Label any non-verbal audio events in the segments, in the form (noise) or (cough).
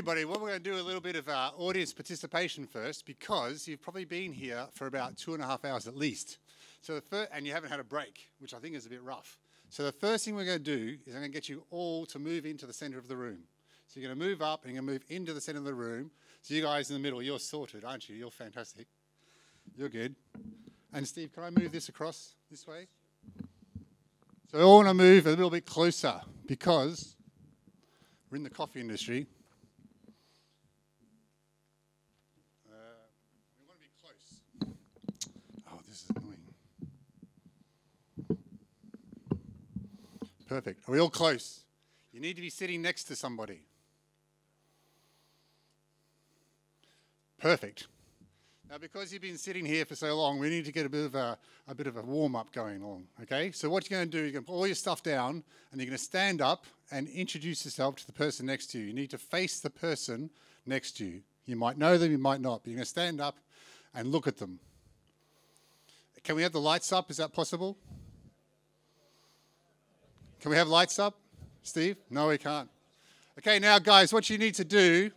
Everybody, what we're going to do a little bit of uh, audience participation first because you've probably been here for about two and a half hours at least. So the fir- and you haven't had a break, which I think is a bit rough. So the first thing we're going to do is I'm going to get you all to move into the center of the room. So you're going to move up and you're going to move into the center of the room. So you guys in the middle, you're sorted, aren't you? You're fantastic. You're good. And Steve, can I move this across this way? So I want to move a little bit closer because we're in the coffee industry. Uh, we want to be close. Oh, this is annoying. Perfect. Are we all close? You need to be sitting next to somebody. Perfect. Now, because you've been sitting here for so long, we need to get a bit of a, a bit of a warm up going on. Okay. So what you're going to do, you're going to put all your stuff down, and you're going to stand up and introduce yourself to the person next to you. You need to face the person next to you. You might know them, you might not, but you're going to stand up and look at them. Can we have the lights up? Is that possible? Can we have lights up, Steve? No, we can't. Okay, now, guys, what you need to do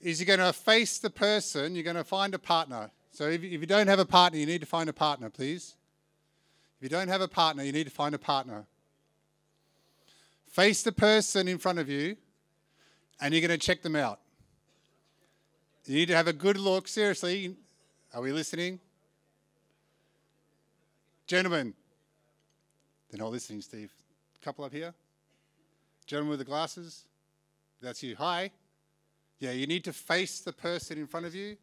is you're going to face the person, you're going to find a partner. So if, if you don't have a partner, you need to find a partner, please. If you don't have a partner, you need to find a partner. Face the person in front of you, and you're going to check them out. You need to have a good look. Seriously, are we listening? Gentlemen, they're not listening, Steve. Couple up here. Gentleman with the glasses. That's you. Hi. Yeah, you need to face the person in front of you.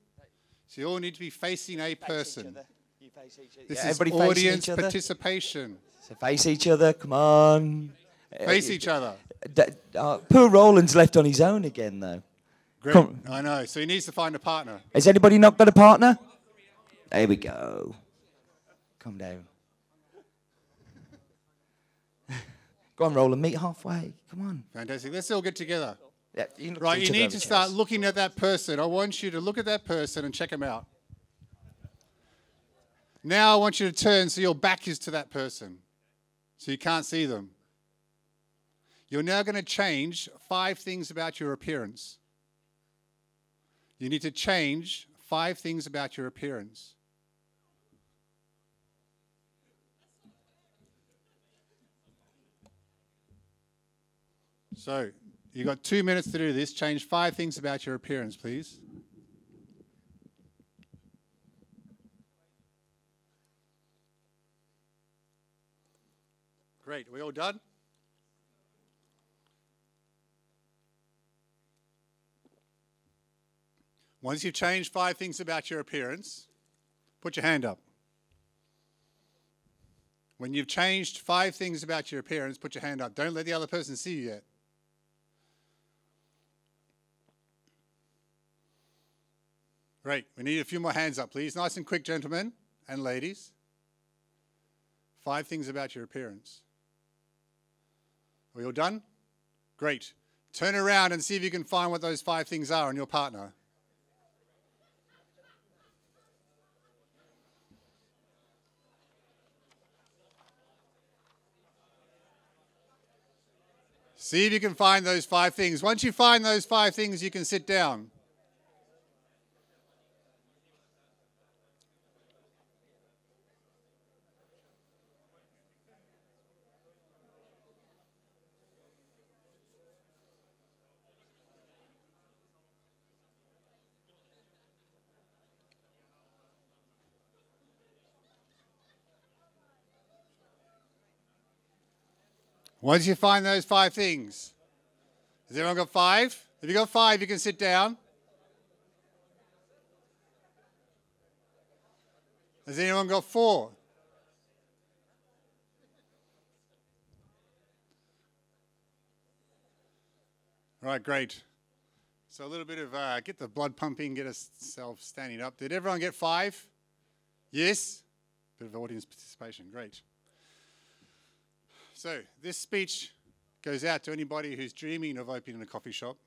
So you all need to be facing a person. You face each other. This Yeah, is everybody audience each other. participation. So face each other. Come on. Face Uh, each other. d- uh, poor Roland's left on his own again, though. Great. I know. So he needs to find a partner. Has anybody not got a partner? There we go. Come down. Go on, Roland. Meet halfway. Come on. Fantastic. Let's all get together. Yeah, you Right, you need to start chairs. looking at that person. I want you to look at that person and check them out. Now I want you to turn so your back is to that person, so you can't see them. You're now going to change five things about your appearance. You need to change five things about your appearance. So, you've got two minutes to do this. Change five things about your appearance, please. Great. Are we all done? Once you've changed five things about your appearance, put your hand up. When you've changed five things about your appearance, put your hand up. Don't let the other person see you yet. Great. We need a few more hands up, please. Nice and quick, gentlemen and ladies. Five things about your appearance. Are we all done? Great. Turn around and see if you can find what those five things are on your partner. See if you can find those five things. Once you find those five things, you can sit down. Once you find those five things, has everyone got five? If you got five, you can sit down. Has anyone got four? Right, great. So a little bit of uh, get the blood pumping, get ourselves standing up. Did everyone get five? Yes. Bit of audience participation. Great. So, this speech goes out to anybody who's dreaming of opening a coffee shop,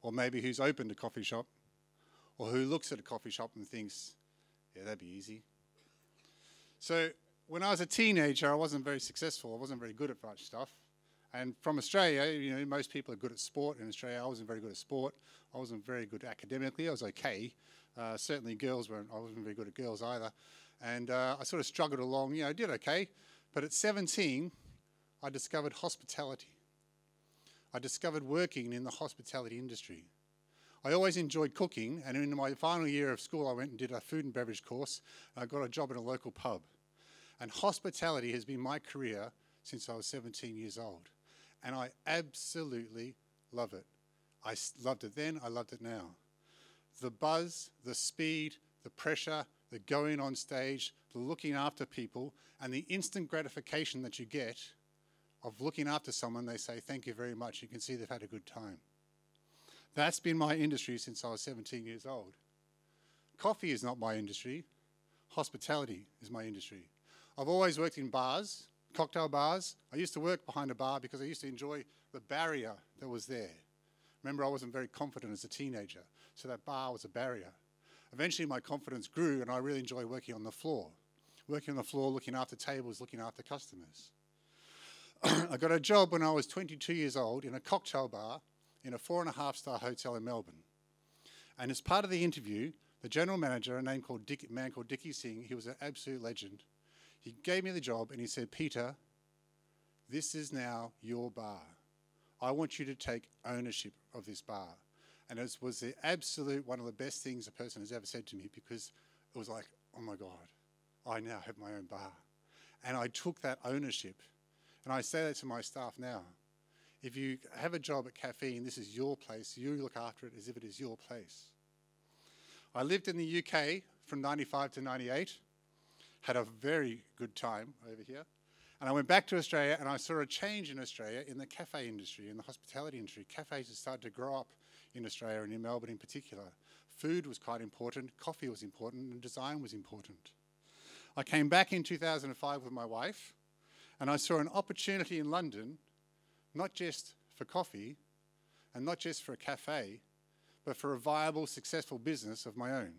or maybe who's opened a coffee shop, or who looks at a coffee shop and thinks, yeah, that'd be easy. So, when I was a teenager, I wasn't very successful. I wasn't very good at much stuff. And from Australia, you know, most people are good at sport in Australia. I wasn't very good at sport. I wasn't very good academically. I was okay. Uh, certainly, girls weren't. I wasn't very good at girls either. And uh, I sort of struggled along. You know, I did okay. But at 17, I discovered hospitality. I discovered working in the hospitality industry. I always enjoyed cooking, and in my final year of school, I went and did a food and beverage course. I got a job in a local pub. And hospitality has been my career since I was 17 years old. And I absolutely love it. I loved it then, I loved it now. The buzz, the speed, the pressure, the going on stage, looking after people, and the instant gratification that you get of looking after someone, they say, Thank you very much. You can see they've had a good time. That's been my industry since I was 17 years old. Coffee is not my industry, hospitality is my industry. I've always worked in bars, cocktail bars. I used to work behind a bar because I used to enjoy the barrier that was there. Remember, I wasn't very confident as a teenager, so that bar was a barrier. Eventually, my confidence grew, and I really enjoy working on the floor. Working on the floor, looking after tables, looking after customers. (clears throat) I got a job when I was 22 years old in a cocktail bar in a four and a half star hotel in Melbourne. And as part of the interview, the general manager, a name called Dick, man called Dickie Singh, he was an absolute legend. He gave me the job and he said, Peter, this is now your bar. I want you to take ownership of this bar. And it was the absolute one of the best things a person has ever said to me because it was like, oh my God, I now have my own bar. And I took that ownership. And I say that to my staff now. If you have a job at Kaffeine, this is your place. You look after it as if it is your place. I lived in the UK from 95 to 98, had a very good time over here. And I went back to Australia and I saw a change in Australia in the cafe industry, in the hospitality industry. Cafes had started to grow up in Australia and in Melbourne in particular. Food was quite important, coffee was important, and design was important. I came back in 2005 with my wife and I saw an opportunity in London not just for coffee and not just for a cafe, but for a viable, successful business of my own.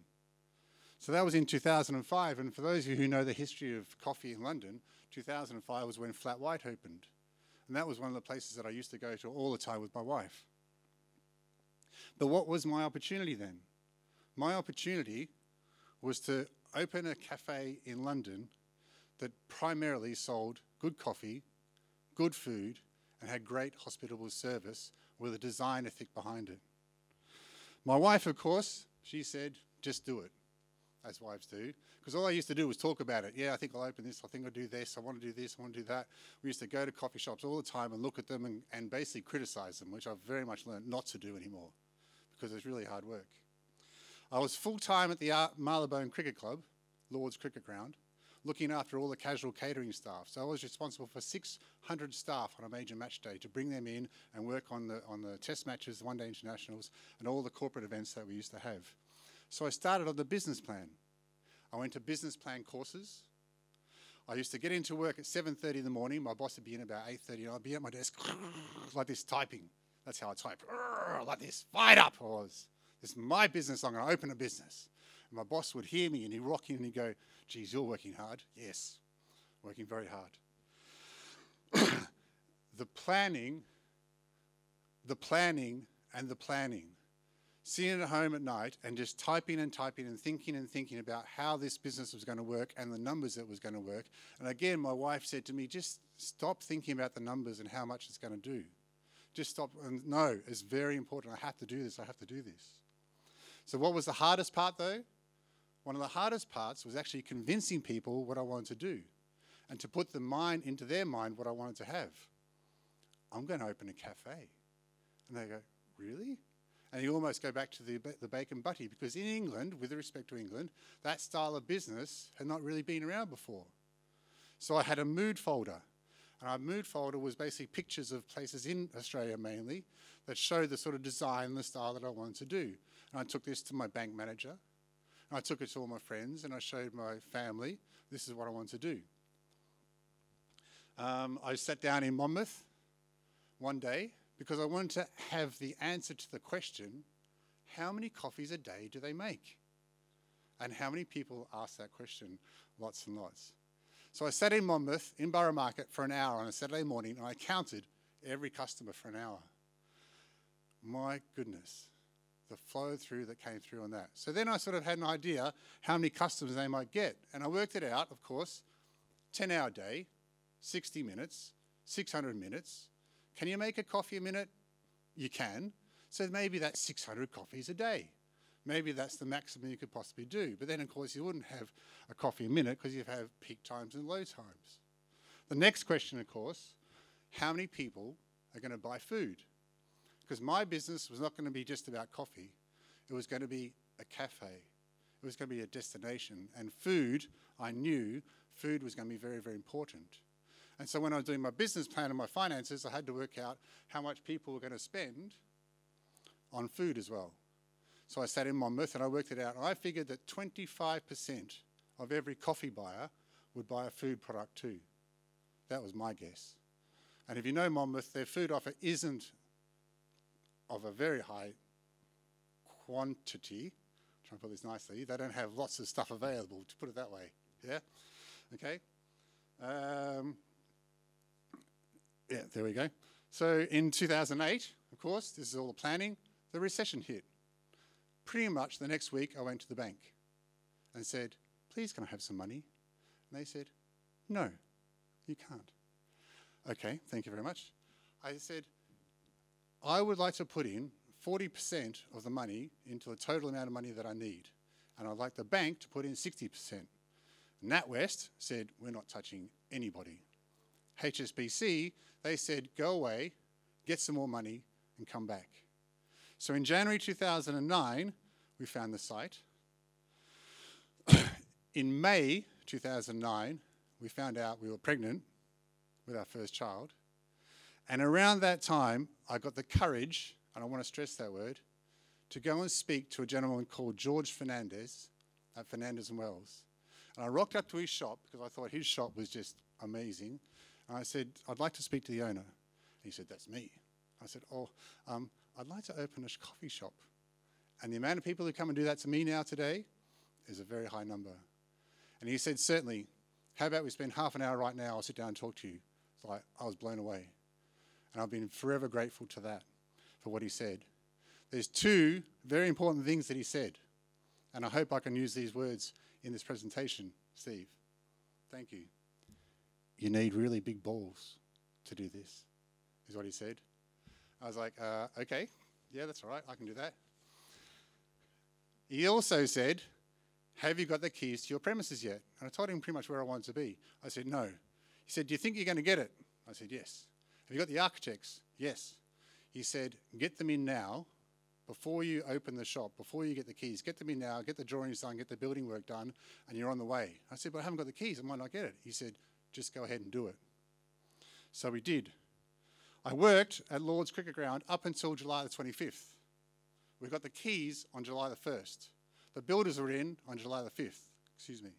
So that was in 2005. And for those of you who know the history of coffee in London, 2005 was when Flat White opened. And that was one of the places that I used to go to all the time with my wife. But what was my opportunity then? My opportunity was to open a cafe in London that primarily sold good coffee, good food, and had great hospitable service with a design ethic behind it. My wife, of course, she said, just do it, as wives do. Because all I used to do was talk about it. Yeah, I think I'll open this. I think I'll do this. I want to do this. I want to do that. We used to go to coffee shops all the time and look at them and, and basically criticize them, which I've very much learned not to do anymore because it's really hard work. I was full time at the Marylebone Cricket Club, Lord's Cricket Ground, looking after all the casual catering staff. So I was responsible for 600 staff on a major match day to bring them in and work on the, on the test matches, the one day internationals, and all the corporate events that we used to have. So I started on the business plan. I went to business plan courses. I used to get into work at 7.30 in the morning. My boss would be in about 8.30 and I'd be at my desk (laughs) like this typing. That's how I type. (laughs) Like this, fired up. I was. This is my business. I'm going to open a business. And my boss would hear me and he'd rock in and he'd go, Geez, you're working hard. Yes, working very hard. (coughs) the planning, the planning, and the planning. Sitting at home at night and just typing and typing and thinking and thinking about how this business was going to work and the numbers that was going to work. And again, my wife said to me, just stop thinking about the numbers and how much it's going to do. Just stop. And no, it's very important. I have to do this. I have to do this. So, what was the hardest part though? One of the hardest parts was actually convincing people what I wanted to do and to put the mind into their mind what I wanted to have. I'm going to open a cafe. And they go, Really? And you almost go back to the, the bacon butty because in England, with respect to England, that style of business had not really been around before. So I had a mood folder. And our mood folder was basically pictures of places in Australia mainly that showed the sort of design and the style that I wanted to do. And I took this to my bank manager I took it to all my friends and I showed my family this is what I want to do. Um, I sat down in Monmouth one day because I wanted to have the answer to the question how many coffees a day do they make? And how many people ask that question? Lots and lots. So I sat in Monmouth in Borough Market for an hour on a Saturday morning and I counted every customer for an hour. My goodness, the flow through that came through on that. So then I sort of had an idea how many customers they might get. And I worked it out, of course, 10 hour day, 60 minutes, 600 minutes. Can you make a coffee a minute? You can. So maybe that's 600 coffees a day. Maybe that's the maximum you could possibly do. But then, of course, you wouldn't have a coffee a minute because you have peak times and low times. The next question, of course, how many people are going to buy food? Because my business was not going to be just about coffee, it was going to be a cafe, it was going to be a destination. And food, I knew food was going to be very, very important. And so when I was doing my business plan and my finances, I had to work out how much people were going to spend on food as well. So I sat in Monmouth and I worked it out. I figured that 25% of every coffee buyer would buy a food product too. That was my guess. And if you know Monmouth, their food offer isn't of a very high quantity. I'm trying to put this nicely. They don't have lots of stuff available, to put it that way. Yeah? Okay? Um, yeah, there we go. So in 2008, of course, this is all the planning, the recession hit. Pretty much the next week, I went to the bank and said, Please, can I have some money? And they said, No, you can't. Okay, thank you very much. I said, I would like to put in 40% of the money into the total amount of money that I need. And I'd like the bank to put in 60%. NatWest said, We're not touching anybody. HSBC, they said, Go away, get some more money, and come back. So in January 2009, we found the site. (coughs) in May 2009, we found out we were pregnant with our first child. And around that time, I got the courage, and I want to stress that word, to go and speak to a gentleman called George Fernandez at Fernandez and Wells. And I rocked up to his shop because I thought his shop was just amazing. And I said, I'd like to speak to the owner. He said, That's me. I said, Oh, um, I'd like to open a coffee shop. And the amount of people who come and do that to me now today is a very high number. And he said, Certainly. How about we spend half an hour right now? I'll sit down and talk to you. It's like I was blown away. And I've been forever grateful to that for what he said. There's two very important things that he said. And I hope I can use these words in this presentation, Steve. Thank you. You need really big balls to do this, is what he said. I was like, uh, okay, yeah, that's all right, I can do that. He also said, Have you got the keys to your premises yet? And I told him pretty much where I wanted to be. I said, No. He said, Do you think you're going to get it? I said, Yes. Have you got the architects? Yes. He said, Get them in now before you open the shop, before you get the keys. Get them in now, get the drawings done, get the building work done, and you're on the way. I said, But I haven't got the keys. I might not get it. He said, Just go ahead and do it. So we did. I worked at Lord's Cricket Ground up until July the 25th. We got the keys on July the 1st. The builders were in on July the 5th. Excuse me.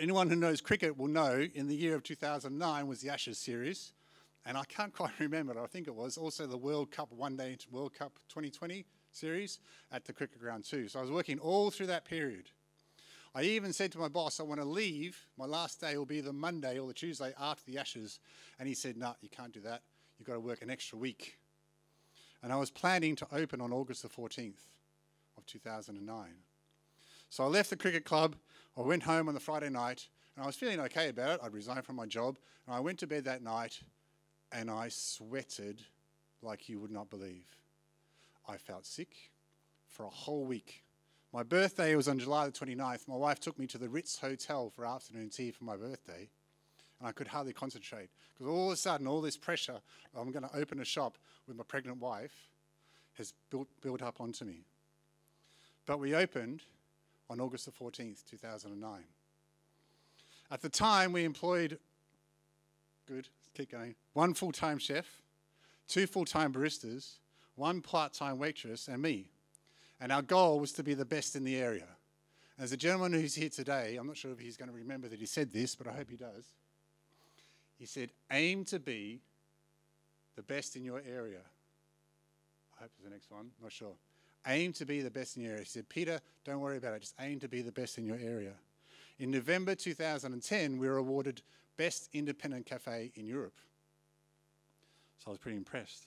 Anyone who knows cricket will know in the year of 2009 was the Ashes series. And I can't (laughs) quite remember, I think it was also the World Cup One Day World Cup 2020 series at the cricket ground too. So I was working all through that period. I even said to my boss, I want to leave. My last day will be the Monday or the Tuesday after the Ashes. And he said, No, nah, you can't do that. You've got to work an extra week. And I was planning to open on August the 14th of 2009. So I left the cricket club. I went home on the Friday night, and I was feeling okay about it. I'd resigned from my job, and I went to bed that night, and I sweated like you would not believe. I felt sick for a whole week. My birthday was on July the 29th. My wife took me to the Ritz Hotel for afternoon tea for my birthday, and I could hardly concentrate because all of a sudden, all this pressure I'm going to open a shop with my pregnant wife has built, built up onto me. But we opened on August the 14th, 2009. At the time, we employed, good, keep going, one full time chef, two full time baristas, one part time waitress, and me. And our goal was to be the best in the area. As a gentleman who's here today, I'm not sure if he's going to remember that he said this, but I hope he does. He said, aim to be the best in your area. I hope there's the next one, not sure. Aim to be the best in your area. He said, Peter, don't worry about it, just aim to be the best in your area. In November 2010, we were awarded best independent cafe in Europe. So I was pretty impressed.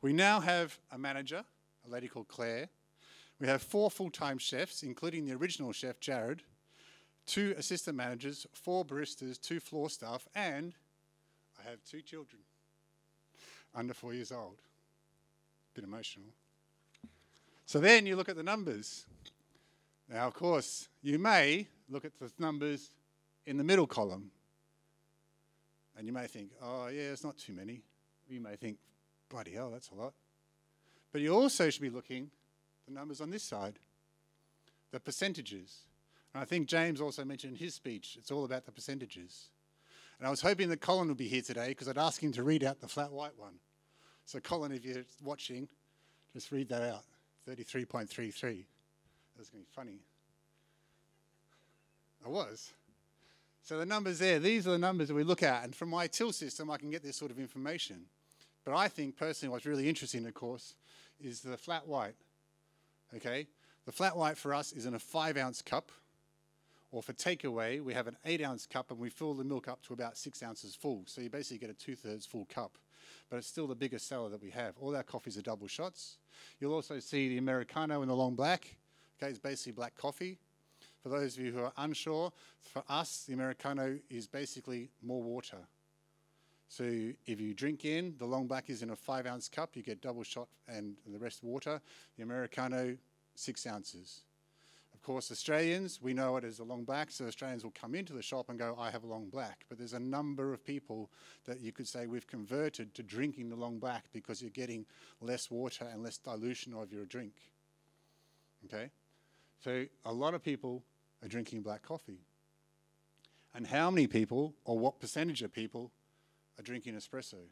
We now have a manager, a lady called Claire. We have four full time chefs, including the original chef, Jared, two assistant managers, four baristas, two floor staff, and I have two children under four years old. Bit emotional. So then you look at the numbers. Now, of course, you may look at the numbers in the middle column and you may think, oh, yeah, it's not too many. You may think, bloody hell, that's a lot. But you also should be looking at the numbers on this side, the percentages. And I think James also mentioned in his speech, it's all about the percentages. And I was hoping that Colin would be here today because I'd ask him to read out the flat white one. So, Colin, if you're watching, just read that out 33.33. That's going to be funny. I was. So, the numbers there, these are the numbers that we look at. And from my till system, I can get this sort of information. But I think personally, what's really interesting, of course, is the flat white. Okay? The flat white for us is in a five ounce cup. Or for takeaway, we have an eight ounce cup and we fill the milk up to about six ounces full. So you basically get a two thirds full cup. But it's still the biggest seller that we have. All our coffees are double shots. You'll also see the Americano and the long black. Okay, it's basically black coffee. For those of you who are unsure, for us, the Americano is basically more water. So if you drink in, the long black is in a five ounce cup, you get double shot and the rest water. The Americano, six ounces. Of course, Australians, we know it as a long black, so Australians will come into the shop and go, I have a long black. But there's a number of people that you could say we've converted to drinking the long black because you're getting less water and less dilution of your drink. Okay? So a lot of people are drinking black coffee. And how many people, or what percentage of people, are drinking espresso?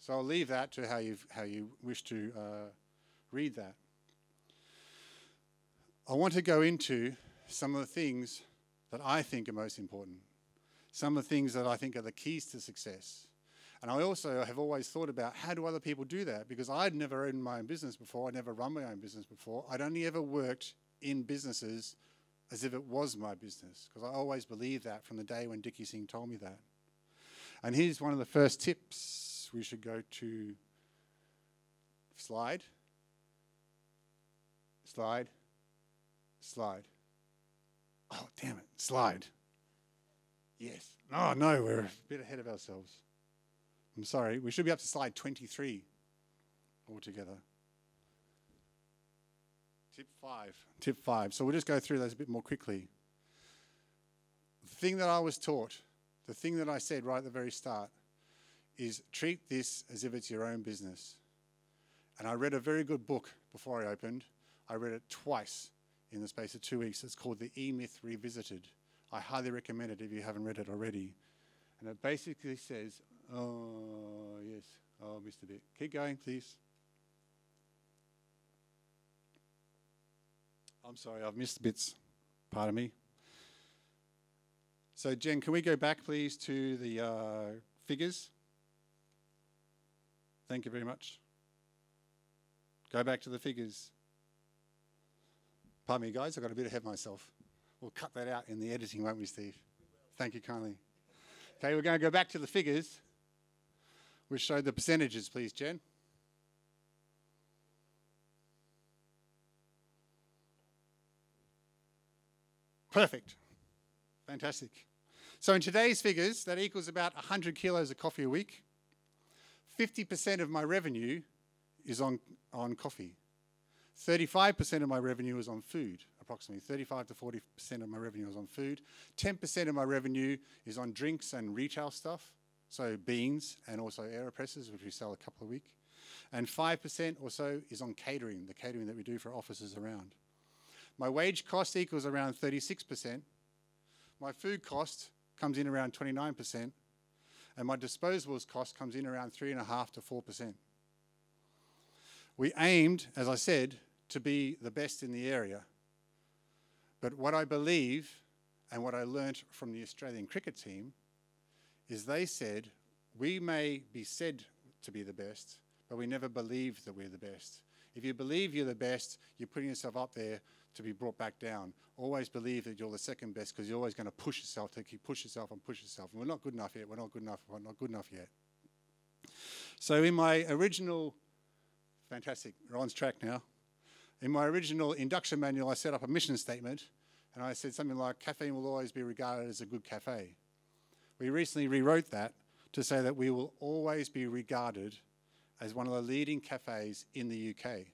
So I'll leave that to how, you how you wish to uh, read that. I want to go into some of the things that I think are most important, some of the things that I think are the keys to success. And I also have always thought about how do other people do that? Because I'd never owned my own business before, I'd never run my own business before. I'd only ever worked in businesses as if it was my business, because I always believed that from the day when Dickie Singh told me that. And here's one of the first tips we should go to slide. Slide. Slide. Oh, damn it. Slide. Yes. Oh, no, we're a bit ahead of ourselves. I'm sorry. We should be up to slide 23 altogether. Tip five. Tip five. So we'll just go through those a bit more quickly. The thing that I was taught, the thing that I said right at the very start, is treat this as if it's your own business. And I read a very good book before I opened. I read it twice in the space of two weeks. It's called The E Myth Revisited. I highly recommend it if you haven't read it already. And it basically says, oh, yes, oh, missed a bit. Keep going, please. I'm sorry, I've missed bits. Pardon me. So, Jen, can we go back, please, to the uh, figures? Thank you very much. Go back to the figures. Pardon me, guys, I got a bit ahead of myself. We'll cut that out in the editing, won't we, Steve? Thank you kindly. Okay, we're going to go back to the figures. We show the percentages, please, Jen. Perfect. Fantastic. So in today's figures, that equals about 100 kilos of coffee a week. 50% of my revenue is on, on coffee. 35% of my revenue is on food, approximately 35 to 40% of my revenue is on food. 10% of my revenue is on drinks and retail stuff, so beans and also AeroPresses, which we sell a couple a week. And 5% or so is on catering, the catering that we do for offices around. My wage cost equals around 36%. My food cost comes in around 29%. And my disposables cost comes in around 3.5 to 4%. We aimed, as I said, to be the best in the area. But what I believe and what I learnt from the Australian cricket team is they said, we may be said to be the best, but we never believe that we're the best. If you believe you're the best, you're putting yourself up there to be brought back down. Always believe that you're the second best because you're always going to push yourself to keep push yourself and push yourself. And we're not good enough yet. We're not good enough. We're not good enough yet. So in my original, fantastic, on track now. In my original induction manual, I set up a mission statement, and I said something like, "Kaffeine will always be regarded as a good cafe." We recently rewrote that to say that we will always be regarded as one of the leading cafes in the UK.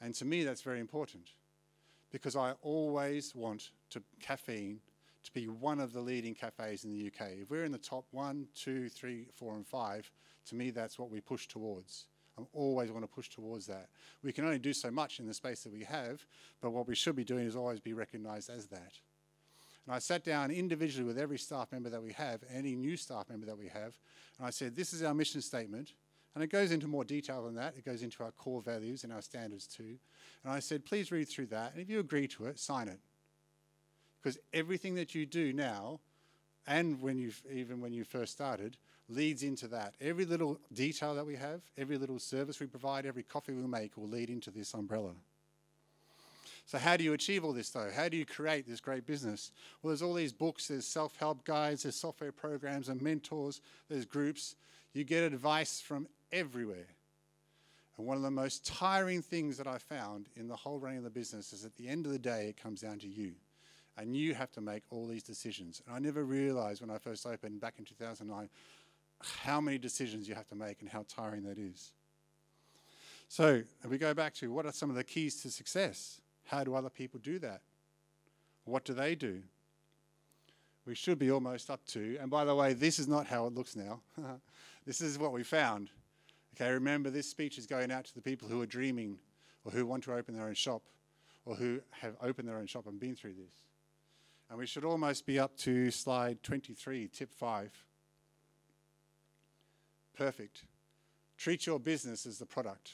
And to me, that's very important because I always want to Kaffeine to be one of the leading cafes in the UK. If we're in the top one, two, three, four, and five, to me, that's what we push towards. Always want to push towards that. We can only do so much in the space that we have, but what we should be doing is always be recognized as that. And I sat down individually with every staff member that we have, any new staff member that we have, and I said, This is our mission statement. And it goes into more detail than that. It goes into our core values and our standards too. And I said, Please read through that. And if you agree to it, sign it. Because everything that you do now, and when you even when you first started, leads into that. Every little detail that we have, every little service we provide, every coffee we make will lead into this umbrella. So, how do you achieve all this though? How do you create this great business? Well, there's all these books, there's self help guides, there's software programs and mentors, there's groups. You get advice from everywhere. And one of the most tiring things that I found in the whole running of the business is at the end of the day, it comes down to you. And you have to make all these decisions. And I never realized when I first opened back in 2009 how many decisions you have to make and how tiring that is. So, we go back to what are some of the keys to success? How do other people do that? What do they do? We should be almost up to, and by the way, this is not how it looks now. (laughs) this is what we found. Okay, remember this speech is going out to the people who are dreaming or who want to open their own shop or who have opened their own shop and been through this. And we should almost be up to slide 23, tip 5. Perfect. Treat your business as the product.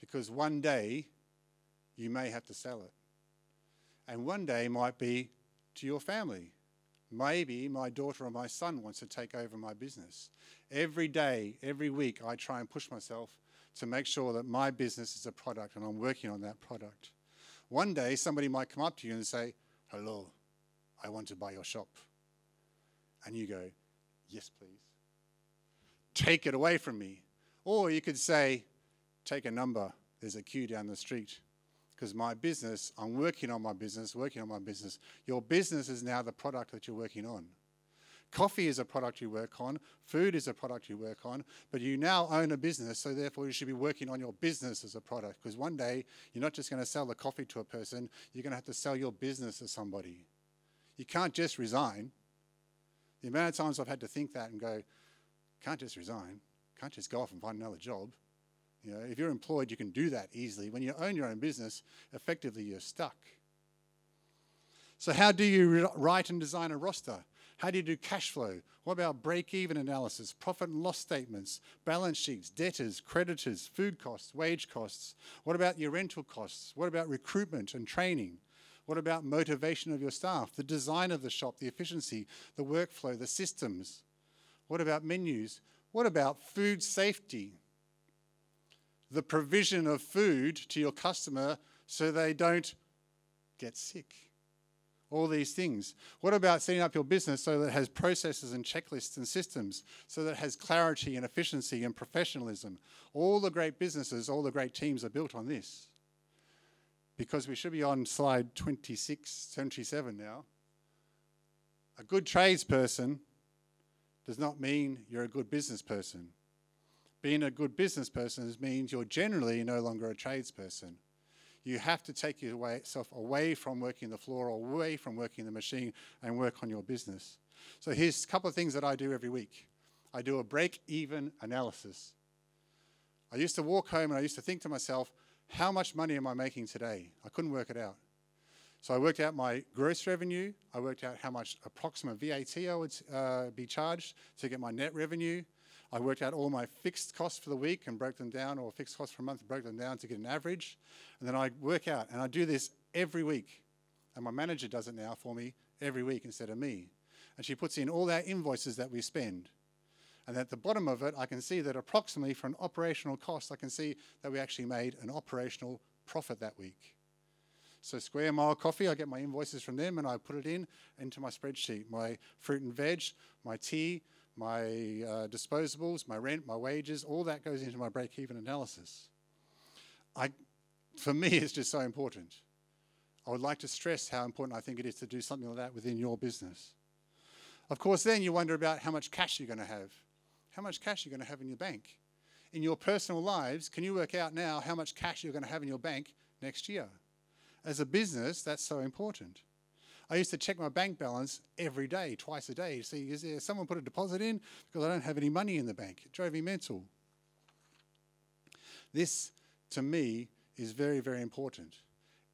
Because one day you may have to sell it. And one day might be to your family. Maybe my daughter or my son wants to take over my business. Every day, every week, I try and push myself to make sure that my business is a product and I'm working on that product. One day, somebody might come up to you and say, Hello, I want to buy your shop. And you go, Yes, please. Take it away from me. Or you could say, Take a number. There's a queue down the street because my business, I'm working on my business, working on my business. Your business is now the product that you're working on. Coffee is a product you work on, food is a product you work on, but you now own a business, so therefore you should be working on your business as a product because one day you're not just going to sell the coffee to a person, you're going to have to sell your business to somebody. You can't just resign. The amount of times I've had to think that and go, can't just resign, can't just go off and find another job. You know, if you're employed, you can do that easily. When you own your own business, effectively you're stuck. So, how do you write and design a roster? How do you do cash flow? What about break even analysis, profit and loss statements, balance sheets, debtors, creditors, food costs, wage costs? What about your rental costs? What about recruitment and training? What about motivation of your staff, the design of the shop, the efficiency, the workflow, the systems? What about menus? What about food safety? the provision of food to your customer so they don't get sick. All these things. What about setting up your business so that it has processes and checklists and systems, so that it has clarity and efficiency and professionalism? All the great businesses, all the great teams are built on this. Because we should be on slide 26, 27 now. A good tradesperson does not mean you're a good business person. Being a good business person means you're generally no longer a tradesperson. You have to take yourself away from working the floor, away from working the machine, and work on your business. So here's a couple of things that I do every week. I do a break-even analysis. I used to walk home and I used to think to myself, how much money am I making today? I couldn't work it out. So I worked out my gross revenue. I worked out how much approximate VAT I would uh, be charged to get my net revenue. I worked out all my fixed costs for the week and broke them down, or fixed costs for a month and broke them down to get an average. And then I work out, and I do this every week. And my manager does it now for me every week instead of me. And she puts in all our invoices that we spend. And at the bottom of it, I can see that approximately for an operational cost, I can see that we actually made an operational profit that week. So Square Mile Coffee, I get my invoices from them and I put it in into my spreadsheet. My fruit and veg, my tea, my uh, disposables, my rent, my wages, all that goes into my break-even analysis. I, for me, it's just so important. I would like to stress how important I think it is to do something like that within your business. Of course, then you wonder about how much cash you're going to have. How much cash you're going to have in your bank. In your personal lives, can you work out now how much cash you're going to have in your bank next year? As a business, that's so important. I used to check my bank balance every day, twice a day, to see is there someone put a deposit in because I don't have any money in the bank. It drove me mental. This, to me, is very, very important.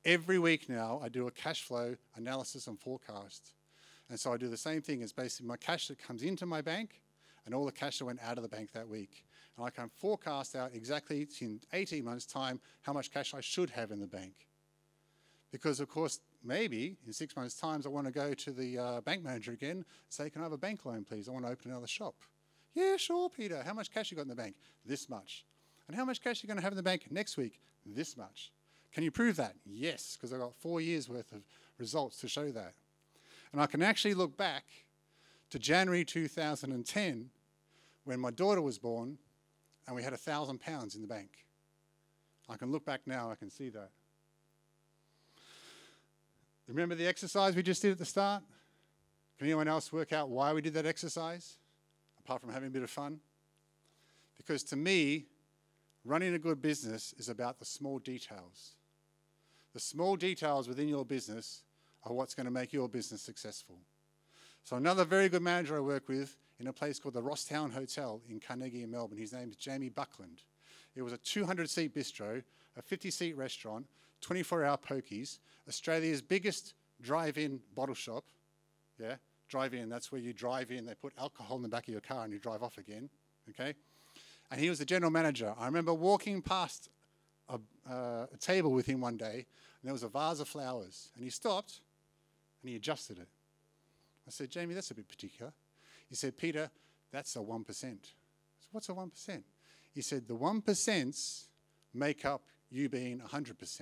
Every week now, I do a cash flow analysis and forecast. And so I do the same thing as basically my cash that comes into my bank and all the cash that went out of the bank that week. And I can forecast out exactly in 18 months' time how much cash I should have in the bank. Because, of course, maybe in six months' time, I want to go to the uh, bank manager again and say, Can I have a bank loan, please? I want to open another shop. Yeah, sure, Peter. How much cash you got in the bank? This much. And how much cash are you going to have in the bank next week? This much. Can you prove that? Yes, because I've got four years worth of results to show that. And I can actually look back to January 2010 when my daughter was born and we had a thousand pounds in the bank. I can look back now, I can see that. Remember the exercise we just did at the start? Can anyone else work out why we did that exercise, apart from having a bit of fun? Because to me, running a good business is about the small details. The small details within your business are what's going to make your business successful. So, another very good manager I work with in a place called the Rosstown Hotel in Carnegie Melbourne, his name is Jamie Buckland. It was a 200 seat bistro, a 50 seat restaurant, 24 hour pokies, Australia's biggest drive in bottle shop. Yeah, drive in, that's where you drive in, they put alcohol in the back of your car and you drive off again. Okay? And he was the general manager. I remember walking past a, uh, a table with him one day, and there was a vase of flowers. And he stopped and he adjusted it. I said, Jamie, that's a bit particular. He said, Peter, that's a 1%. I said, What's a 1%? He said, The 1% make up you being 100%.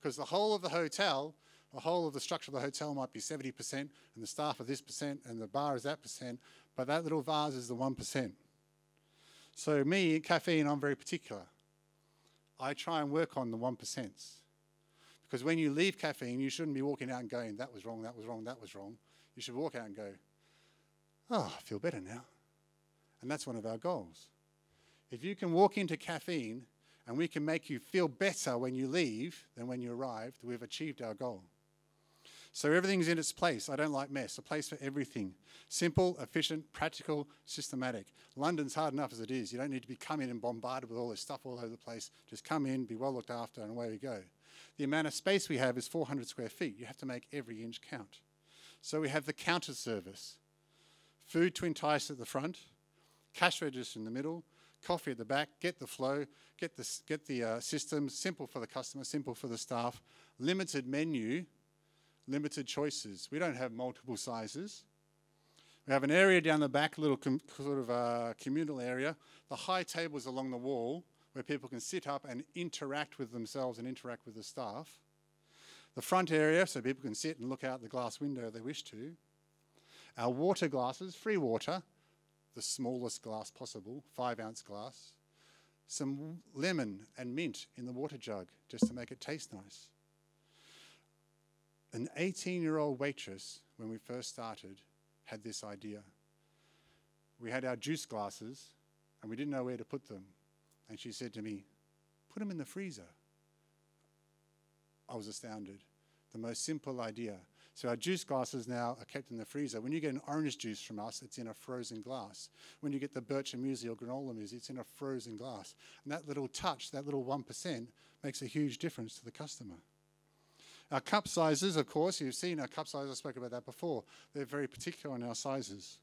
Because the whole of the hotel, the whole of the structure of the hotel might be 70%, and the staff are this percent, and the bar is that percent, but that little vase is the 1%. So, me, Kaffeine, I'm very particular. I try and work on the 1%. Because when you leave Kaffeine, you shouldn't be walking out and going, that was wrong, that was wrong, that was wrong. You should walk out and go, oh, I feel better now. And that's one of our goals. If you can walk into Kaffeine and we can make you feel better when you leave than when you arrived, we've achieved our goal. So everything's in its place. I don't like mess. A place for everything. Simple, efficient, practical, systematic. London's hard enough as it is. You don't need to be coming and bombarded with all this stuff all over the place. Just come in, be well looked after, and away we go. The amount of space we have is 400 square feet. You have to make every inch count. So we have the counter service. Food to entice at the front, cash register in the middle, coffee at the back, get the flow, get the, get the uh, system, simple for the customer, simple for the staff, limited menu, limited choices. We don't have multiple sizes. We have an area down the back, a little com- sort of uh, communal area. The high tables along the wall where people can sit up and interact with themselves and interact with the staff. The front area so people can sit and look out the glass window if they wish to. Our water glasses, free water, the smallest glass possible, five ounce glass. Some lemon and mint in the water jug just to make it taste nice an 18 year old waitress, when we first started, had this idea. We had our juice glasses and we didn't know where to put them. And she said to me, Put them in the freezer. I was astounded. The most simple idea. So our juice glasses now are kept in the freezer. When you get an orange juice from us, it's in a frozen glass. When you get the birch and or granola muesli, it's in a frozen glass. And that little touch, that little 1%, makes a huge difference to the customer. Our cup sizes, of course, you've seen our cup sizes, I spoke about that before. They're very particular on our sizes.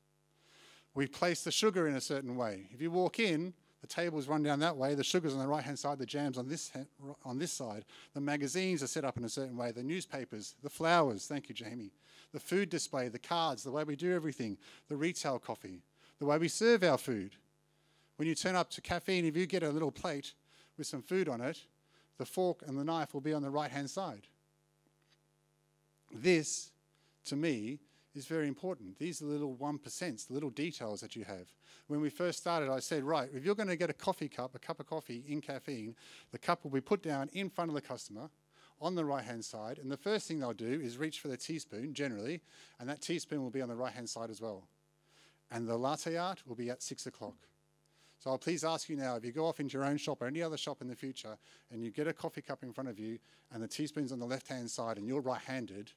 We place the sugar in a certain way. If you walk in, the tables run down that way, the sugar's on the right hand side, the jam's on this, on this side. The magazines are set up in a certain way, the newspapers, the flowers, thank you, Jamie, the food display, the cards, the way we do everything, the retail coffee, the way we serve our food. When you turn up to Kaffeine, if you get a little plate with some food on it, the fork and the knife will be on the right hand side. This, to me, is very important. These little 1%, the little details that you have. When we first started, I said, right, if you're going to get a coffee cup, a cup of coffee in Kaffeine, the cup will be put down in front of the customer on the right hand side, and the first thing they'll do is reach for the teaspoon generally, and that teaspoon will be on the right hand side as well. And the latte art will be at six o'clock. So I'll please ask you now if you go off into your own shop or any other shop in the future and you get a coffee cup in front of you and the teaspoon's on the left hand side and you're right handed,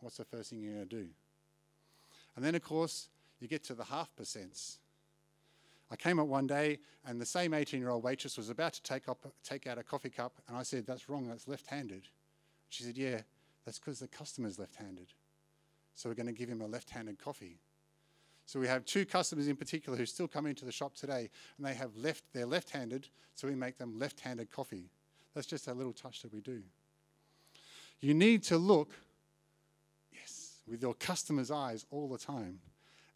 what's the first thing you're going to do? And then, of course, you get to the half percents. I came up one day and the same 18 year old waitress was about to take, up, take out a coffee cup, and I said, That's wrong, that's left handed. She said, Yeah, that's because the customer's left handed. So we're going to give him a left handed coffee. So we have two customers in particular who still come into the shop today and they have left, they're left handed, so we make them left handed coffee. That's just a little touch that we do. You need to look, with your customer's eyes all the time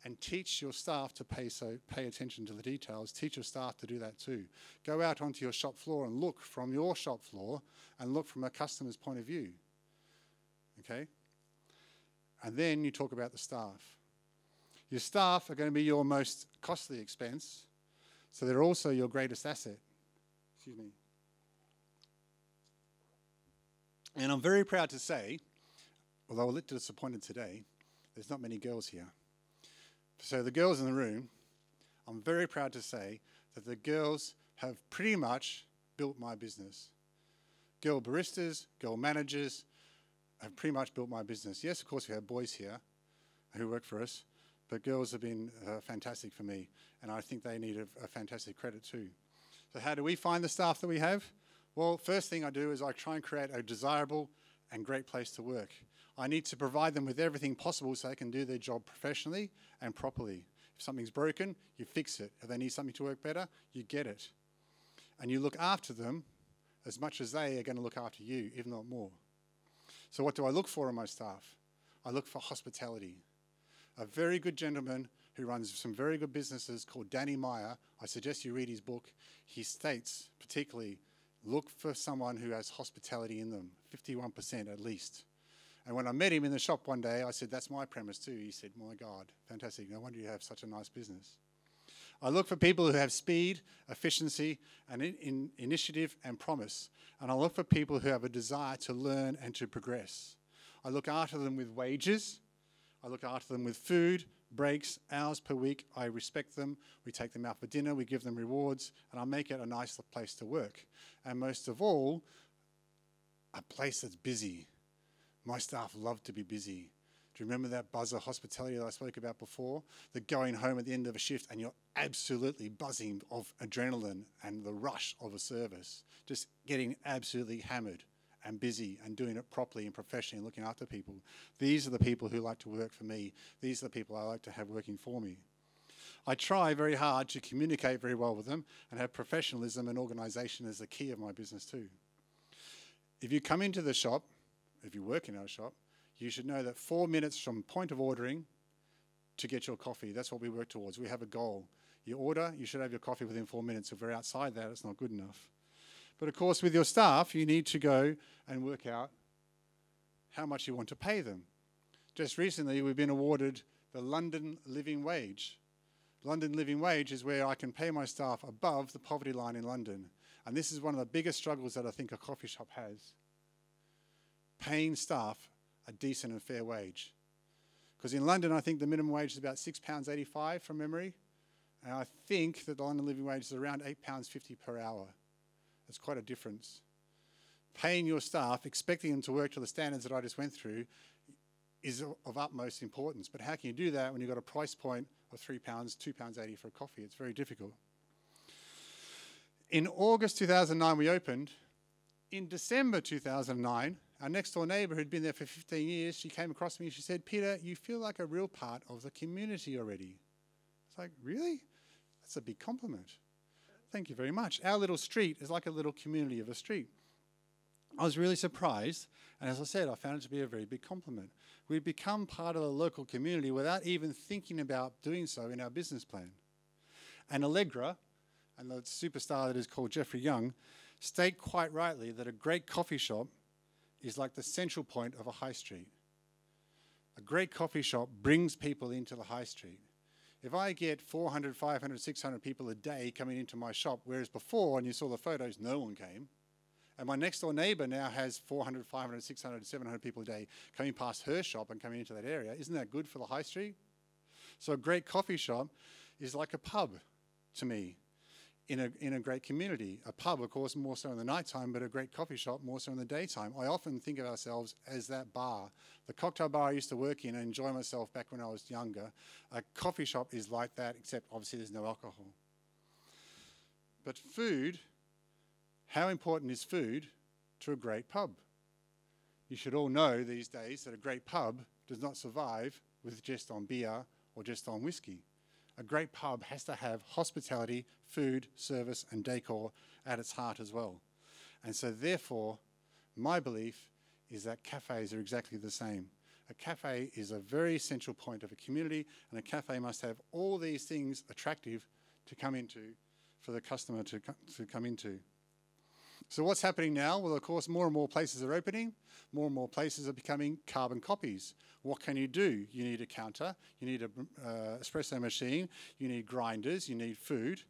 and teach your staff to pay, so, pay attention to the details. Teach your staff to do that too. Go out onto your shop floor and look from your shop floor and look from a customer's point of view. Okay? And then you talk about the staff. Your staff are going to be your most costly expense, so they're also your greatest asset. Excuse me. And I'm very proud to say, although a little disappointed today, there's not many girls here. So, the girls in the room, I'm very proud to say that the girls have pretty much built my business. Girl baristas, girl managers have pretty much built my business. Yes, of course, we have boys here who work for us, but girls have been uh, fantastic for me, and I think they need a, a fantastic credit too. So, how do we find the staff that we have? Well, first thing I do is I try and create a desirable and great place to work. I need to provide them with everything possible so they can do their job professionally and properly. If something's broken, you fix it. If they need something to work better, you get it. And you look after them as much as they are going to look after you, if not more. So, what do I look for in my staff? I look for hospitality a very good gentleman who runs some very good businesses called Danny Meyer. I suggest you read his book. He states, particularly, look for someone who has hospitality in them, 51% at least. And when I met him in the shop one day, I said, That's my premise too. He said, My God, fantastic. No wonder you have such a nice business. I look for people who have speed, efficiency, and in, in initiative and promise. And I look for people who have a desire to learn and to progress. I look after them with wages I look after them with food, breaks, hours per week. I respect them. We take them out for dinner. We give them rewards. And I make it a nice place to work. And most of all, a place that's busy. My staff love to be busy. Do you remember that buzzer hospitality that I spoke about before? The going home at the end of a shift and you're absolutely buzzing of adrenaline and the rush of a service, just getting absolutely hammered and busy and doing it properly and professionally and looking after people. These are the people who like to work for me. These are the people I like to have working for me. I try very hard to communicate very well with them and have professionalism and organisation as the key of my business too. If you come into the shop, if you work in our shop, you should know that four minutes from point of ordering to get your coffee, that's what we work towards. We have a goal. You order, you should have your coffee within four minutes. If we're outside that, it's not good enough. But of course, with your staff, you need to go and work out how much you want to pay them. Just recently, we've been awarded the London Living Wage. London Living Wage is where I can pay my staff above the poverty line in London. And this is one of the biggest struggles that I think a coffee shop has paying staff a decent and fair wage. Because in London, I think the minimum wage is about £6.85 from memory. And I think that the London Living Wage is around £8.50 per hour. That's quite a difference. Paying your staff, expecting them to work to the standards that I just went through, is of utmost importance. But how can you do that when you've got a price point of £3, £2.80 for a coffee? It's very difficult. In August 2009, we opened. In December 2009, our next door neighbour who'd been there for 15 years, she came across me and she said, Peter, you feel like a real part of the community already. It's like, really? That's a big compliment. Thank you very much. Our little street is like a little community of a street. I was really surprised, and as I said, I found it to be a very big compliment. We've become part of the local community without even thinking about doing so in our business plan. And Allegra, and the superstar that is called Jeffrey Young, state quite rightly that a great coffee shop is like the central point of a high street. A great coffee shop brings people into the high street. If I get 400, 500, 600 people a day coming into my shop, whereas before, and you saw the photos, no one came, and my next door neighbor now has 400, 500, 600, 700 people a day coming past her shop and coming into that area, isn't that good for the high street? So a great coffee shop is like a pub to me in a, in a great community. A pub, of course, more so in the nighttime, but a great coffee shop more so in the daytime. I often think of ourselves as that bar. The cocktail bar I used to work in and enjoy myself back when I was younger, a coffee shop is like that, except obviously there's no alcohol. But food, how important is food to a great pub? You should all know these days that a great pub does not survive with just on beer or just on whiskey a great pub has to have hospitality, food, service, and decor at its heart as well. And so, therefore, my belief is that cafes are exactly the same. A cafe is a very central point of a community, and a cafe must have all these things attractive to come into for the customer to, co- to come into. So, what's happening now? Well, of course, more and more places are opening, more and more places are becoming carbon copies. What can you do? You need a counter, you need an uh, espresso machine, you need grinders, you need food.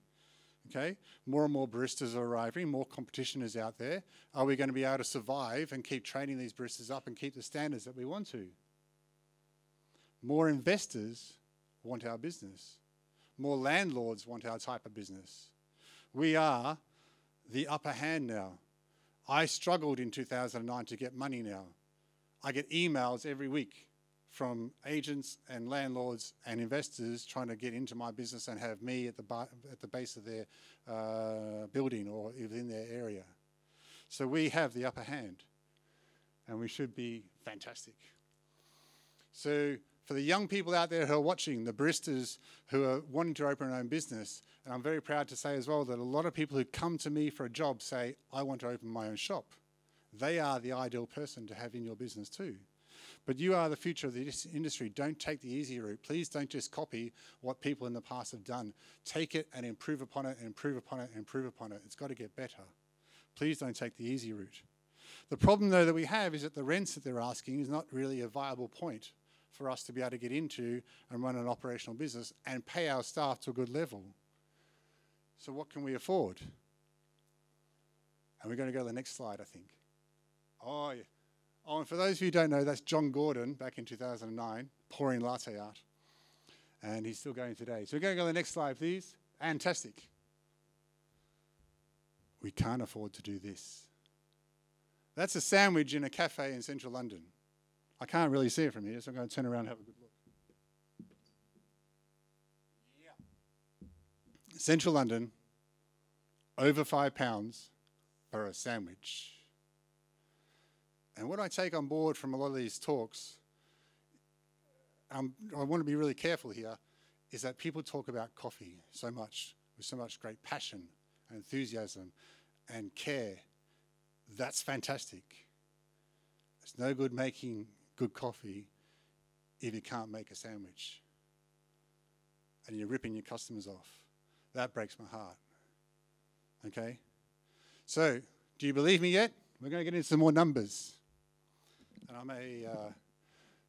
Okay, more and more baristas are arriving, more competition is out there. Are we going to be able to survive and keep training these baristas up and keep the standards that we want to? More investors want our business. More landlords want our type of business. We are the upper hand now. I struggled in 2009 to get money now. I get emails every week from agents and landlords and investors trying to get into my business and have me at the, bar, at the base of their uh, building or within their area. So we have the upper hand, and we should be fantastic. So for the young people out there who are watching, the baristas who are wanting to open their own business, and I'm very proud to say as well that a lot of people who come to me for a job say, I want to open my own shop. They are the ideal person to have in your business too. But you are the future of this industry. Don't take the easy route. Please don't just copy what people in the past have done. Take it and improve upon it and improve upon it and improve upon it. It's got to get better. Please don't take the easy route. The problem, though, that we have is that the rents that they're asking is not really a viable point for us to be able to get into and run an operational business and pay our staff to a good level. So, what can we afford? And we're going to go to the next slide, I think. Oh, yeah. Oh, and for those of you who don't know, that's John Gordon back in 2009, pouring latte art. And he's still going today. So we're going to go to the next slide, please. Fantastic. We can't afford to do this. That's a sandwich in a cafe in central London. I can't really see it from here, so I'm going to turn around and have a good look. Yeah. Central London, over five pounds for a sandwich. And what I take on board from a lot of these talks, um, I want to be really careful here, is that people talk about coffee so much, with so much great passion and enthusiasm and care. That's fantastic. It's no good making good coffee if you can't make a sandwich and you're ripping your customers off. That breaks my heart. Okay? So, do you believe me yet? We're going to get into some more numbers. And I may. Uh,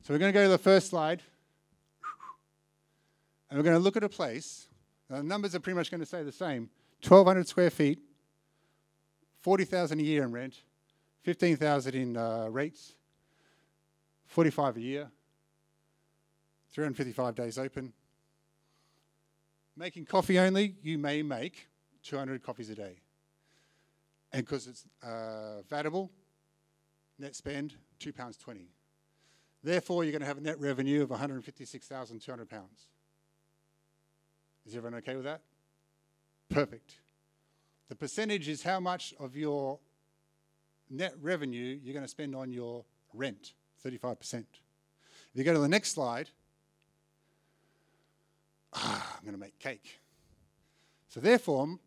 so, we're going to go to the first slide. And we're going to look at a place. Now, the numbers are pretty much going to stay the same 1,200 square feet, 40,000 a year in rent, 15,000 in uh, rates, 45 a year, 355 days open. Making coffee only, you may make 200 coffees a day. And because it's uh, vatable, net spend, £2.20. Therefore, you're going to have a net revenue of £156,200. Is everyone okay with that? Perfect. The percentage is how much of your net revenue you're going to spend on your rent. 35%. If you go to the next slide, ah, I'm going to make cake. So therefore,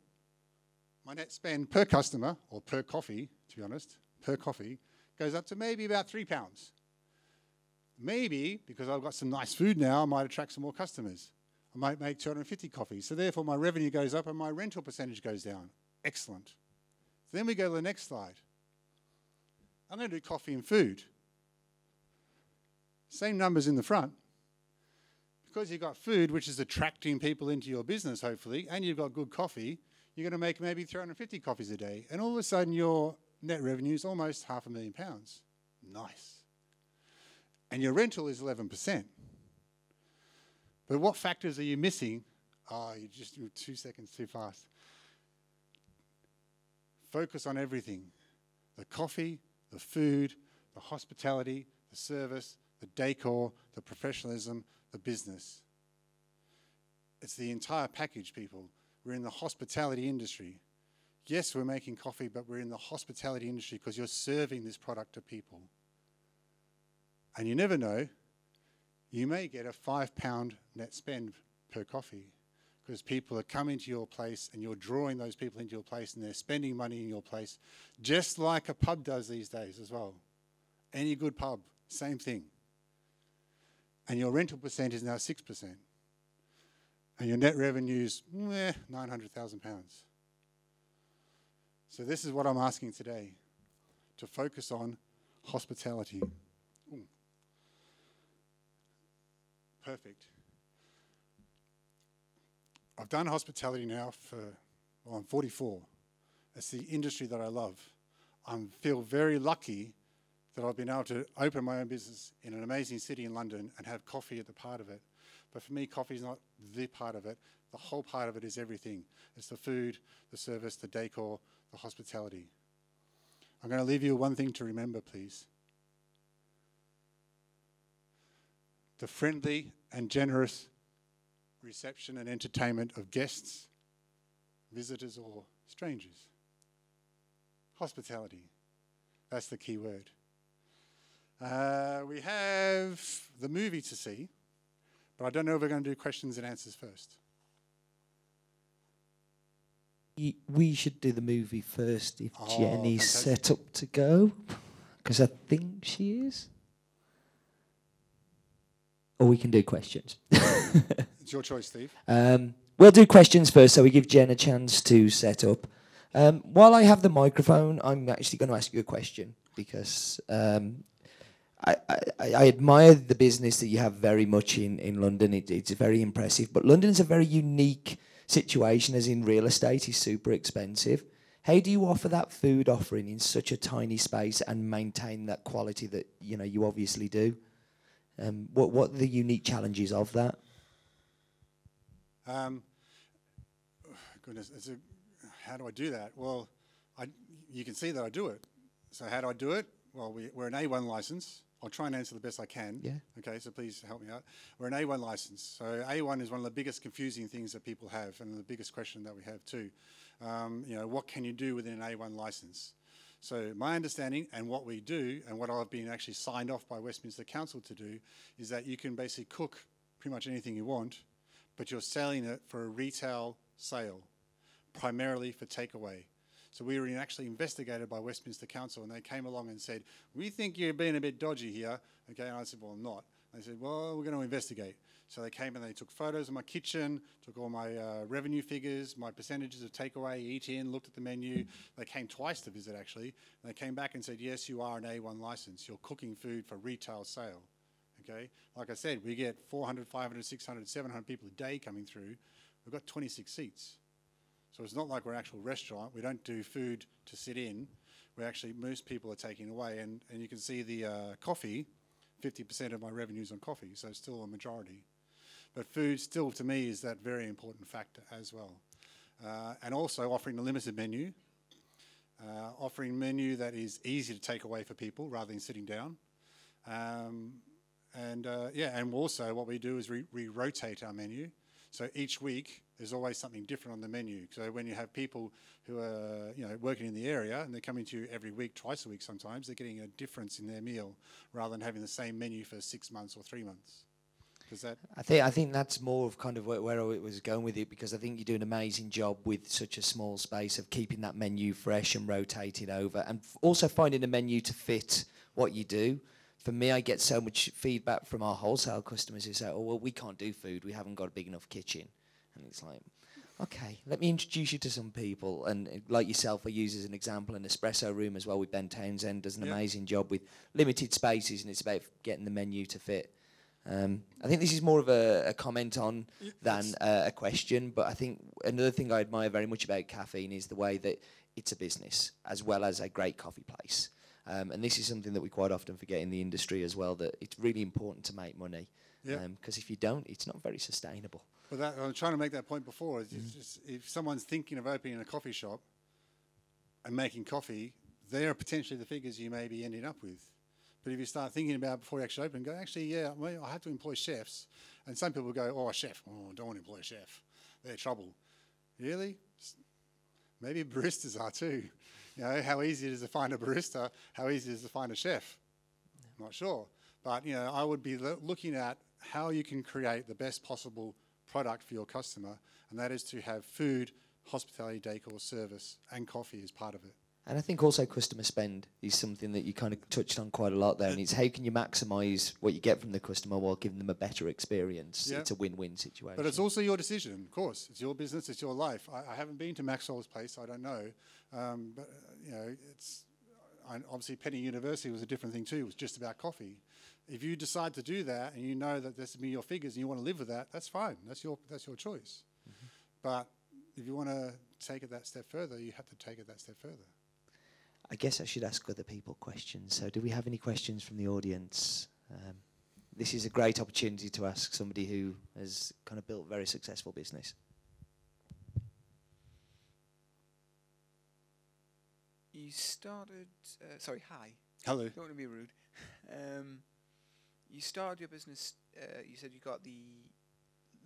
my net spend per customer, or per coffee, to be honest, per coffee, goes up to maybe about three pounds. Maybe, because I've got some nice food now, I might attract some more customers. I might make 250 coffees. So therefore, my revenue goes up and my rental percentage goes down. Excellent. So then we go to the next slide. I'm going to do coffee and food. Same numbers in the front. Because you've got food, which is attracting people into your business, hopefully, and you've got good coffee, you're going to make maybe 350 coffees a day. And all of a sudden, your net revenue is almost half a million pounds. Nice. And your rental is 11%. But what factors are you missing? Oh, you just two seconds too fast. Focus on everything the coffee, the food, the hospitality, the service, the decor, the professionalism, the business. It's the entire package, people. We're in the hospitality industry. Yes, we're making coffee, but we're in the hospitality industry because you're serving this product to people. And you never know, you may get a five pound net spend per coffee because people are coming to your place and you're drawing those people into your place and they're spending money in your place, just like a pub does these days as well. Any good pub, same thing. And your rental percent is now 6%. And your net revenue's eh, £900,000. So, this is what I'm asking today to focus on hospitality. Ooh. Perfect. I've done hospitality now for, well, I'm 44. It's the industry that I love. I feel very lucky that I've been able to open my own business in an amazing city in London and have coffee at the part of it. But for me, coffee is not the part of it. The whole part of it is everything. It's the food, the service, the decor, the hospitality. I'm going to leave you one thing to remember, please. The friendly and generous reception and entertainment of guests, visitors, or strangers. Hospitality. That's the key word. Uh, we have the movie to see, but I don't know if we're going to do questions and answers first. We should do the movie first if Oh, Jenny's fantastic. set up to go, because I think she is. Or we can do questions. (laughs) It's your choice, Steve. Um, we'll do questions first, so we give Jen a chance to set up. Um, while I have the microphone, I'm actually going to ask you a question because um, I, I, I admire the business that you have very much in, in London. It, it's very impressive, but London is a very unique situation, as in real estate is super expensive. How do you offer that food offering in such a tiny space and maintain that quality that you know you obviously do? Um, what what are the unique challenges of that? Um, goodness, a, how do I do that? Well, I, you can see that I do it. So how do I do it? Well, we, we're an A1 license. I'll try and answer the best I can. Yeah. Okay, so please help me out. We're an A1 license. So A1 is one of the biggest confusing things that people have, and the biggest question that we have too. Um, you know, what can you do within an A1 license? So my understanding and what we do, and what I've been actually signed off by Westminster Council to do, is that you can basically cook pretty much anything you want, but you're selling it for a retail sale, primarily for takeaway. So we were actually investigated by Westminster Council, and they came along and said, "We think you're being a bit dodgy here." Okay, and I said, "Well, I'm not." They said, "Well, we're going to investigate." So they came and they took photos of my kitchen, took all my uh, revenue figures, my percentages of takeaway, eat in, looked at the menu. They came twice to visit actually. And they came back and said, "Yes, you are an A1 license. You're cooking food for retail sale." Okay, like I said, we get 400, 500, 600, 700 people a day coming through. We've got 26 seats. So it's not like we're an actual restaurant. We don't do food to sit in. We actually, most people are taking away. And, and you can see the uh, coffee, 50% of my revenue's on coffee, so still a majority. But food still, to me, is that very important factor as well. Uh, and also offering a limited menu, uh, offering menu that is easy to take away for people rather than sitting down. Um, and uh, yeah, and also what we do is we rotate our menu. So each week there's always something different on the menu. So when you have people who are you know working in the area and they're coming to you every week, twice a week sometimes, they're getting a difference in their meal rather than having the same menu for six months or three months. That? I think I think that's more of kind of where, where I was going with it because I think you do an amazing job with such a small space of keeping that menu fresh and rotating over, and f- also finding a menu to fit what you do. For me, I get so much feedback from our wholesale customers who say, "Oh, well, we can't do food. We haven't got a big enough kitchen," and it's like, Okay, let me introduce you to some people. And uh, like yourself, I use as an example an espresso room as well with Ben Townsend. Does an Yeah. amazing job with limited spaces, and it's about getting the menu to fit. Um, I think this is more of a, a comment on than uh, a question. But I think another thing I admire very much about Kaffeine is the way that it's a business as well as a great coffee place. Um, and this is something that we quite often forget in the industry as well. That it's really important to make money. Because if you don't, it's not very sustainable. But that, I'm trying to make that point before. Mm-hmm. just, if someone's thinking of opening a coffee shop and making coffee, they are potentially the figures you may be ending up with. But if you start thinking about it before you actually open, go, actually, yeah, well, I have to employ chefs. And some people go, oh, a chef, oh, don't want to employ a chef. They're trouble. Really? Maybe baristas are too. You know, how easy it is to find a barista, how easy it is to find a chef. Not sure. But, you know, I would be lo- looking at how you can create the best possible product for your customer, and that is to have food, hospitality, decor, service, and coffee as part of it. And I think also customer spend is something that you kind of touched on quite a lot there. And it's how can you maximise what you get from the customer while giving them a better experience? It's a win-win situation. But it's also your decision, of course. It's your business, it's your life. I, I haven't been to Maxwell's place, I don't know. Um, but, uh, you know, it's I, obviously Penny University was a different thing too. It was just about coffee. If you decide to do that and you know that this will be your figures and you want to live with that, that's fine. That's your, that's your choice. But if you want to take it that step further, you have to take it that step further. I guess I should ask other people questions. So, do we have any questions from the audience? Um, this is a great opportunity to ask somebody who has kind of built a very successful business. You started. Uh, sorry, hi. Hello. Don't want to be rude. Um, you started your business. Uh, you said you got the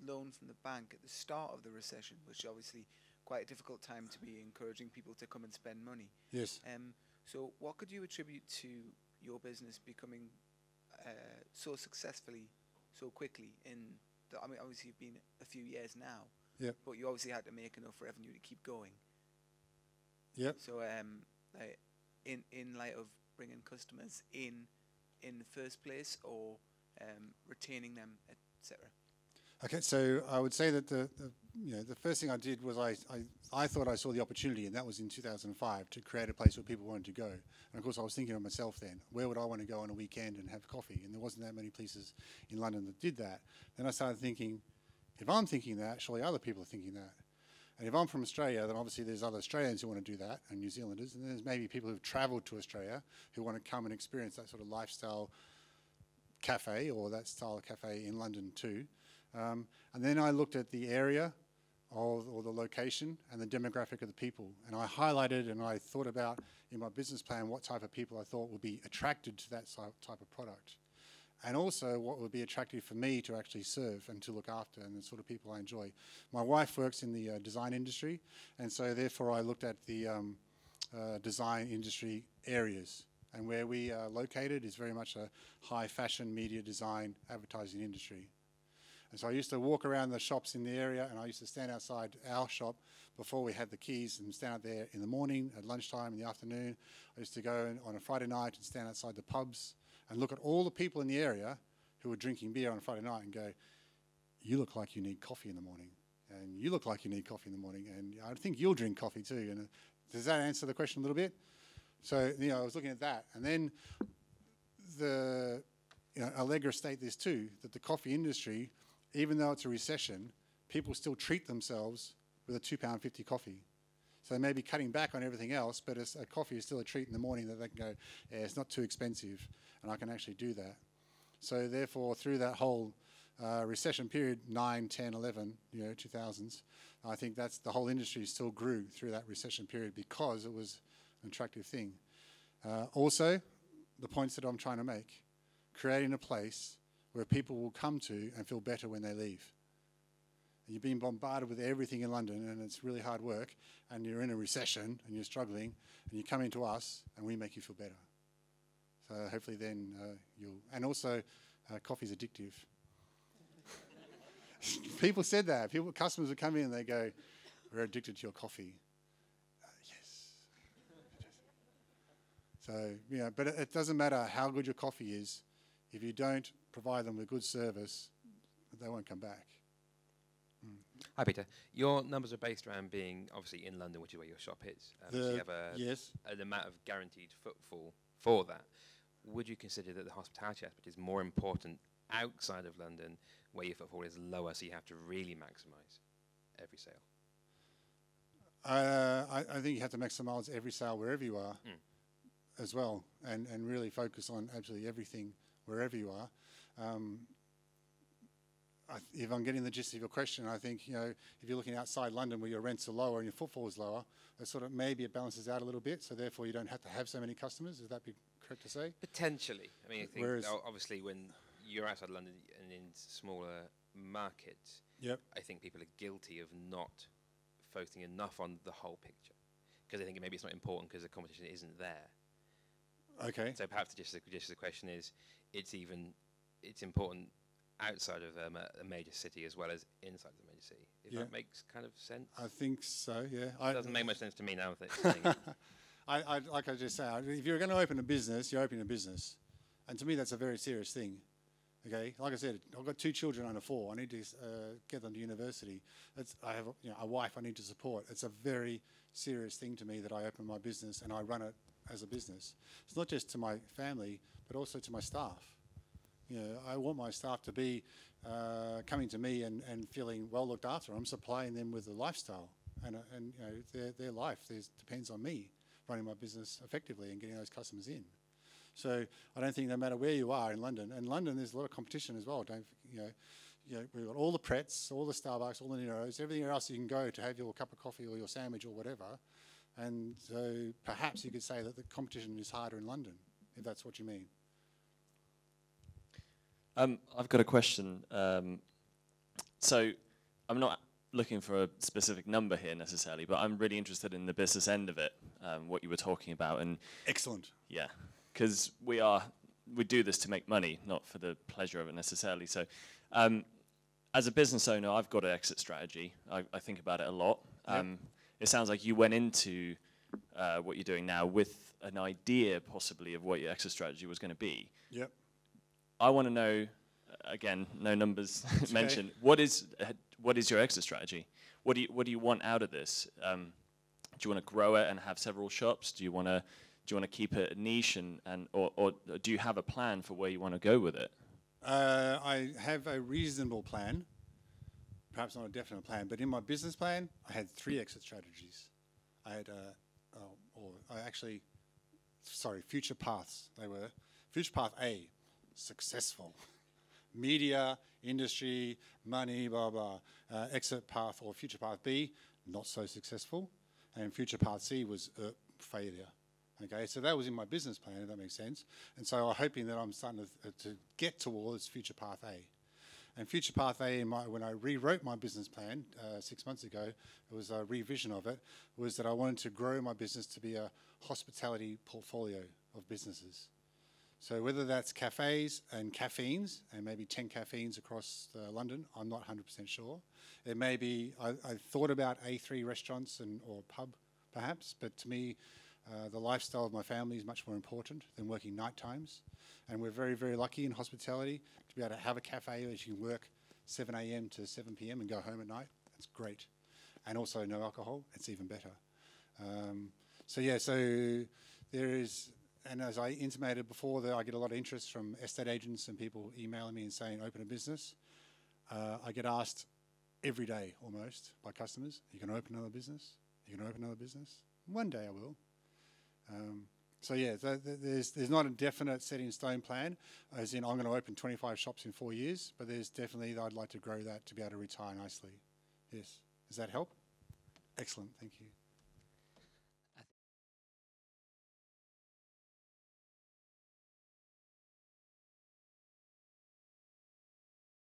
loan from the bank at the start of the recession, which obviously quite a difficult time to be encouraging people to come and spend money. Yes. Um, so, what could you attribute to your business becoming uh, so successfully, so quickly? In the, I mean, obviously you've been a few years now. Yep. But you obviously had to make enough revenue to keep going. Yep. So, um, like, in in light of bringing customers in in the first place, or um, retaining them, etc. Okay, so I would say that the, the you know the first thing I did was I, I I thought I saw the opportunity, and that was in 2005 to create a place where people wanted to go. And of course, I was thinking of myself then, where would I want to go on a weekend and have coffee? And there wasn't that many places in London that did that. Then I started thinking, if I'm thinking that, surely other people are thinking that. And if I'm from Australia, then obviously there's other Australians who want to do that, and New Zealanders, and there's maybe people who've travelled to Australia who want to come and experience that sort of lifestyle cafe or that style of cafe in London too. Um, and then I looked at the area of, or the location and the demographic of the people. And I highlighted and I thought about in my business plan what type of people I thought would be attracted to that type of product. And also what would be attractive for me to actually serve and to look after and the sort of people I enjoy. My wife works in the uh, design industry, and so therefore I looked at the um, uh, design industry areas. And where we are located is very much a high fashion, media design, advertising industry. And so I used to walk around the shops in the area, and I used to stand outside our shop before we had the keys and stand out there in the morning, at lunchtime, in the afternoon. I used to go on a Friday night and stand outside the pubs and look at all the people in the area who are drinking beer on Friday night and go, You look like you need coffee in the morning. And you look like you need coffee in the morning. And I think you'll drink coffee too. And uh, does that answer the question a little bit? So, you know, I was looking at that. And then the, you know, Allegra state this too, that the coffee industry, even though it's a recession, people still treat themselves with a £2.50 coffee. So they may be cutting back on everything else, but a coffee is still a treat in the morning that they can go, yeah, it's not too expensive, and I can actually do that. So therefore, through that whole uh, recession period, 9, 10, 11, you know, 2000s, I think that's the whole industry still grew through that recession period because it was an attractive thing. Uh, also, the points that I'm trying to make, creating a place where people will come to and feel better when they leave. You're being bombarded with everything in London, and it's really hard work, and you're in a recession and you're struggling, and you come into us, and we make you feel better. So hopefully, then uh, you'll. And also, uh, coffee's addictive. (laughs) People said that. People, customers would come in and they go, "We're addicted to your coffee." Uh, yes. (laughs) So you know, but it, it doesn't matter how good your coffee is, if you don't provide them with good service, they won't come back. Hi, Peter. Your numbers are based around being obviously in London, which is where your shop is. Um, so you have a, yes. an amount of guaranteed footfall for that. Would you consider that the hospitality aspect is more important outside of London, where your footfall is lower, so you have to really maximise every sale? Uh, I, I think you have to maximise every sale wherever you are, Mm. as well, and, and really focus on absolutely everything wherever you are. Um, if I'm getting the gist of your question, I think you know if you're looking outside London where your rents are lower and your footfall is lower, it sort of maybe it balances out a little bit. So therefore, you don't have to have so many customers. Would that be correct to say? Potentially. I mean, I think Whereas- obviously when you're outside London and in smaller markets, Yep. I think people are guilty of not focusing enough on the whole picture because they think maybe it's not important because the competition isn't there. Okay. So perhaps just the, just the question is, it's even it's important outside of um, a, a major city as well as inside the major city. If Yeah. that makes kind of sense. I think so. Yeah. it doesn't make much sense to me now. I, (laughs) I, like I just said, if you're going to open a business, you're opening a business, and to me that's a very serious thing. Okay, like I said, I've got two children under four. I need to uh, get them to university. I have you know, a wife I need to support. It's a very serious thing to me that I open my business and I run it as a business. It's not just to my family, but also to my staff. You know, I want my staff to be uh, coming to me and, and feeling well looked after. I'm supplying them with a lifestyle, and, uh, and you know, their, their life depends on me running my business effectively and getting those customers in. So I don't think no matter where you are in London, and London there's a lot of competition as well. Don't you know? You know, we've got all the Prets, all the Starbucks, all the Neros, everything else you can go to have your cup of coffee or your sandwich or whatever. And so perhaps you could say that the competition is harder in London, if that's what you mean. Um, I've got a question. Um, so I'm not looking for a specific number here necessarily, but I'm really interested in the business end of it, um, what you were talking about, and Excellent. yeah, because we are we do this to make money, not for the pleasure of it necessarily. So, um, as a business owner, I've got an exit strategy. I, I think about it a lot. Yep. Um, It sounds like you went into uh, what you're doing now with an idea, possibly, of what your exit strategy was going to be. Yep. I want to know, again, no numbers (laughs) okay. mentioned. What is uh, what is your exit strategy? What do you what do you want out of this? Um, do you want to grow it and have several shops? Do you want to do you want to keep it a niche and, and or, or do you have a plan for where you want to go with it? Uh, I have a reasonable plan, perhaps not a definite plan, but in my business plan, I had three exit strategies. I had, uh, oh, or I actually, sorry, future paths. They were future path A, successful, media, industry, money, blah blah. Uh, exit path or future path B, not so successful, and future path C was uh, failure. Okay, so that was in my business plan, if that makes sense. And so I'm hoping that I'm starting to, uh, to get towards Future Path A. And Future Path A, my, when I rewrote my business plan uh, six months ago, it was a revision of it, was that I wanted to grow my business to be a hospitality portfolio of businesses. So whether that's cafes and Kaffeines, and maybe 10 Kaffeines across uh, London, I'm not 100% sure. It may be, I, I thought about A3 restaurants and or pub perhaps, but to me, uh, the lifestyle of my family is much more important than working night times. And we're very, very lucky in hospitality to be able to have a cafe where you can work 7 a.m. to 7 p.m. and go home at night. That's great. And also no alcohol, it's even better. Um, so, yeah, so there is, and as I intimated before, that I get a lot of interest from estate agents and people emailing me and saying, open a business. Uh, I get asked every day almost by customers, are you can open another business? Are You can open another business? One day I will. Um, so yeah, th- th- there's there's not a definite set in stone plan, as in I'm going to open 25 shops in four years, but there's definitely I'd like to grow that to be able to retire nicely. Yes, does that help? Excellent, thank you.